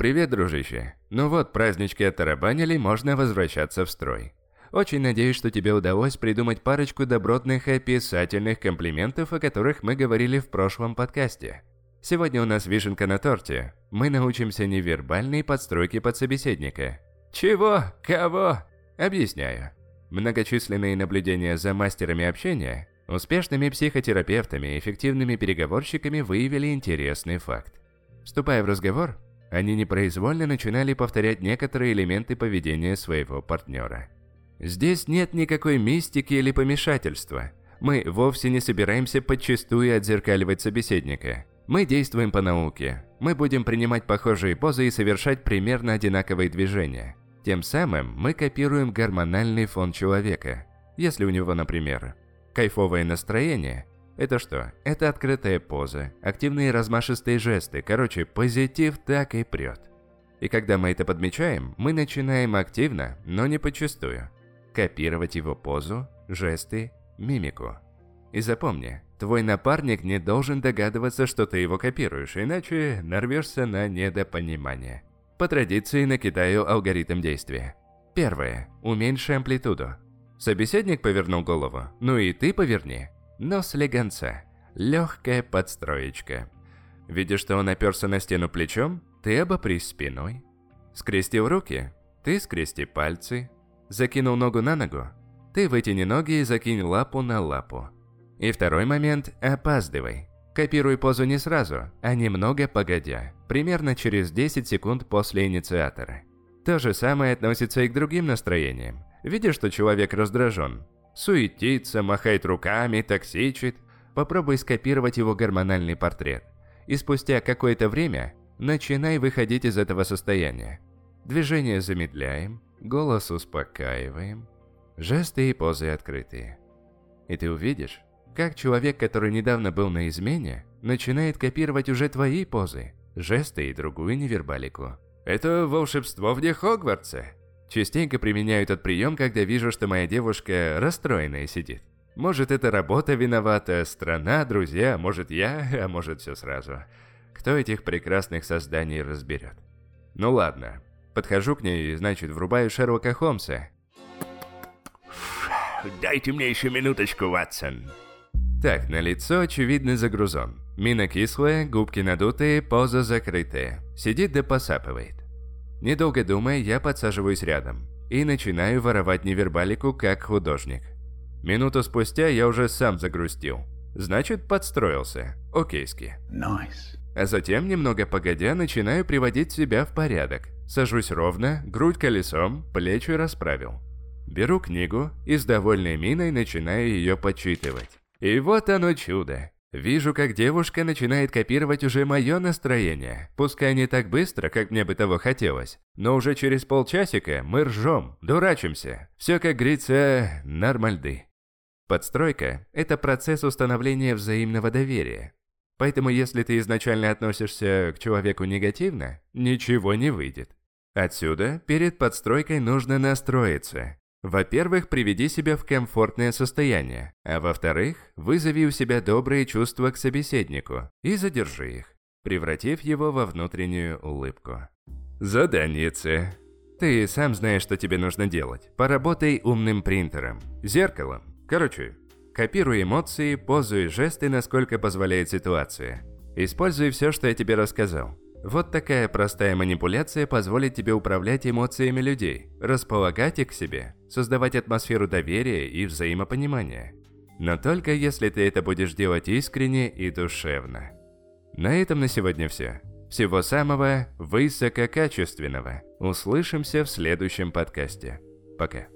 Привет, дружище. Ну вот, празднички оттарабанили, можно возвращаться в строй. Очень надеюсь, что тебе удалось придумать парочку добротных и описательных комплиментов, о которых мы говорили в прошлом подкасте. Сегодня у нас вишенка на торте. Мы научимся невербальной подстройке под собеседника. Чего? Кого? Объясняю. Многочисленные наблюдения за мастерами общения, успешными психотерапевтами и эффективными переговорщиками выявили интересный факт. Вступая в разговор, они непроизвольно начинали повторять некоторые элементы поведения своего партнера. Здесь нет никакой мистики или помешательства. Мы вовсе не собираемся подчастую отзеркаливать собеседника. Мы действуем по науке. Мы будем принимать похожие позы и совершать примерно одинаковые движения. Тем самым мы копируем гормональный фон человека. Если у него, например, кайфовое настроение, это что? Это открытая поза, активные размашистые жесты, короче, позитив так и прет. И когда мы это подмечаем, мы начинаем активно, но не подчастую, копировать его позу, жесты, мимику. И запомни, твой напарник не должен догадываться, что ты его копируешь, иначе нарвешься на недопонимание. По традиции накидаю алгоритм действия. Первое. Уменьши амплитуду. Собеседник повернул голову. Ну и ты поверни. Но слегонца. Легкая подстроечка. Видишь, что он оперся на стену плечом? Ты обопрись спиной. Скрестив руки? Ты скрести пальцы. Закинул ногу на ногу? Ты вытяни ноги и закинь лапу на лапу. И второй момент – опаздывай. Копируй позу не сразу, а немного погодя, примерно через 10 секунд после инициатора. То же самое относится и к другим настроениям. Видишь, что человек раздражен? Суетится, махает руками, токсичит. Попробуй скопировать его гормональный портрет. И спустя какое-то время начинай выходить из этого состояния. Движение замедляем, голос успокаиваем, жесты и позы открытые. И ты увидишь, как человек, который недавно был на измене, начинает копировать уже твои позы, жесты и другую невербалику. Это волшебство вне Хогвартса. Частенько применяю этот прием, когда вижу, что моя девушка расстроенная сидит. Может, это работа виновата, страна, друзья, может я, а может все сразу. Кто этих прекрасных созданий разберет? Ну ладно. Подхожу к ней и, значит, врубаю Шерлока Холмса. Дайте мне еще минуточку, Ватсон. Так, на лицо очевидный загрузон. Мина кислая, губки надутые, поза закрытая. Сидит да посапывает. Недолго думая, я подсаживаюсь рядом и начинаю воровать невербалику как художник. Минуту спустя я уже сам загрустил. Значит, подстроился. Окейски. Nice. А затем, немного погодя, начинаю приводить себя в порядок. Сажусь ровно, грудь колесом, плечи расправил. Беру книгу и с довольной миной начинаю ее почитывать. И вот оно чудо. Вижу, как девушка начинает копировать уже мое настроение. Пускай не так быстро, как мне бы того хотелось. Но уже через полчасика мы ржем, дурачимся. Все, как говорится, нормальды. Подстройка – это процесс установления взаимного доверия. Поэтому если ты изначально относишься к человеку негативно, ничего не выйдет. Отсюда перед подстройкой нужно настроиться, во-первых, приведи себя в комфортное состояние, а во-вторых, вызови у себя добрые чувства к собеседнику и задержи их, превратив его во внутреннюю улыбку. Заданице. Ты сам знаешь, что тебе нужно делать. Поработай умным принтером, зеркалом. Короче, копируй эмоции, позу и жесты, насколько позволяет ситуация. Используй все, что я тебе рассказал. Вот такая простая манипуляция позволит тебе управлять эмоциями людей, располагать их к себе, создавать атмосферу доверия и взаимопонимания. Но только если ты это будешь делать искренне и душевно. На этом на сегодня все. Всего самого высококачественного. Услышимся в следующем подкасте. Пока.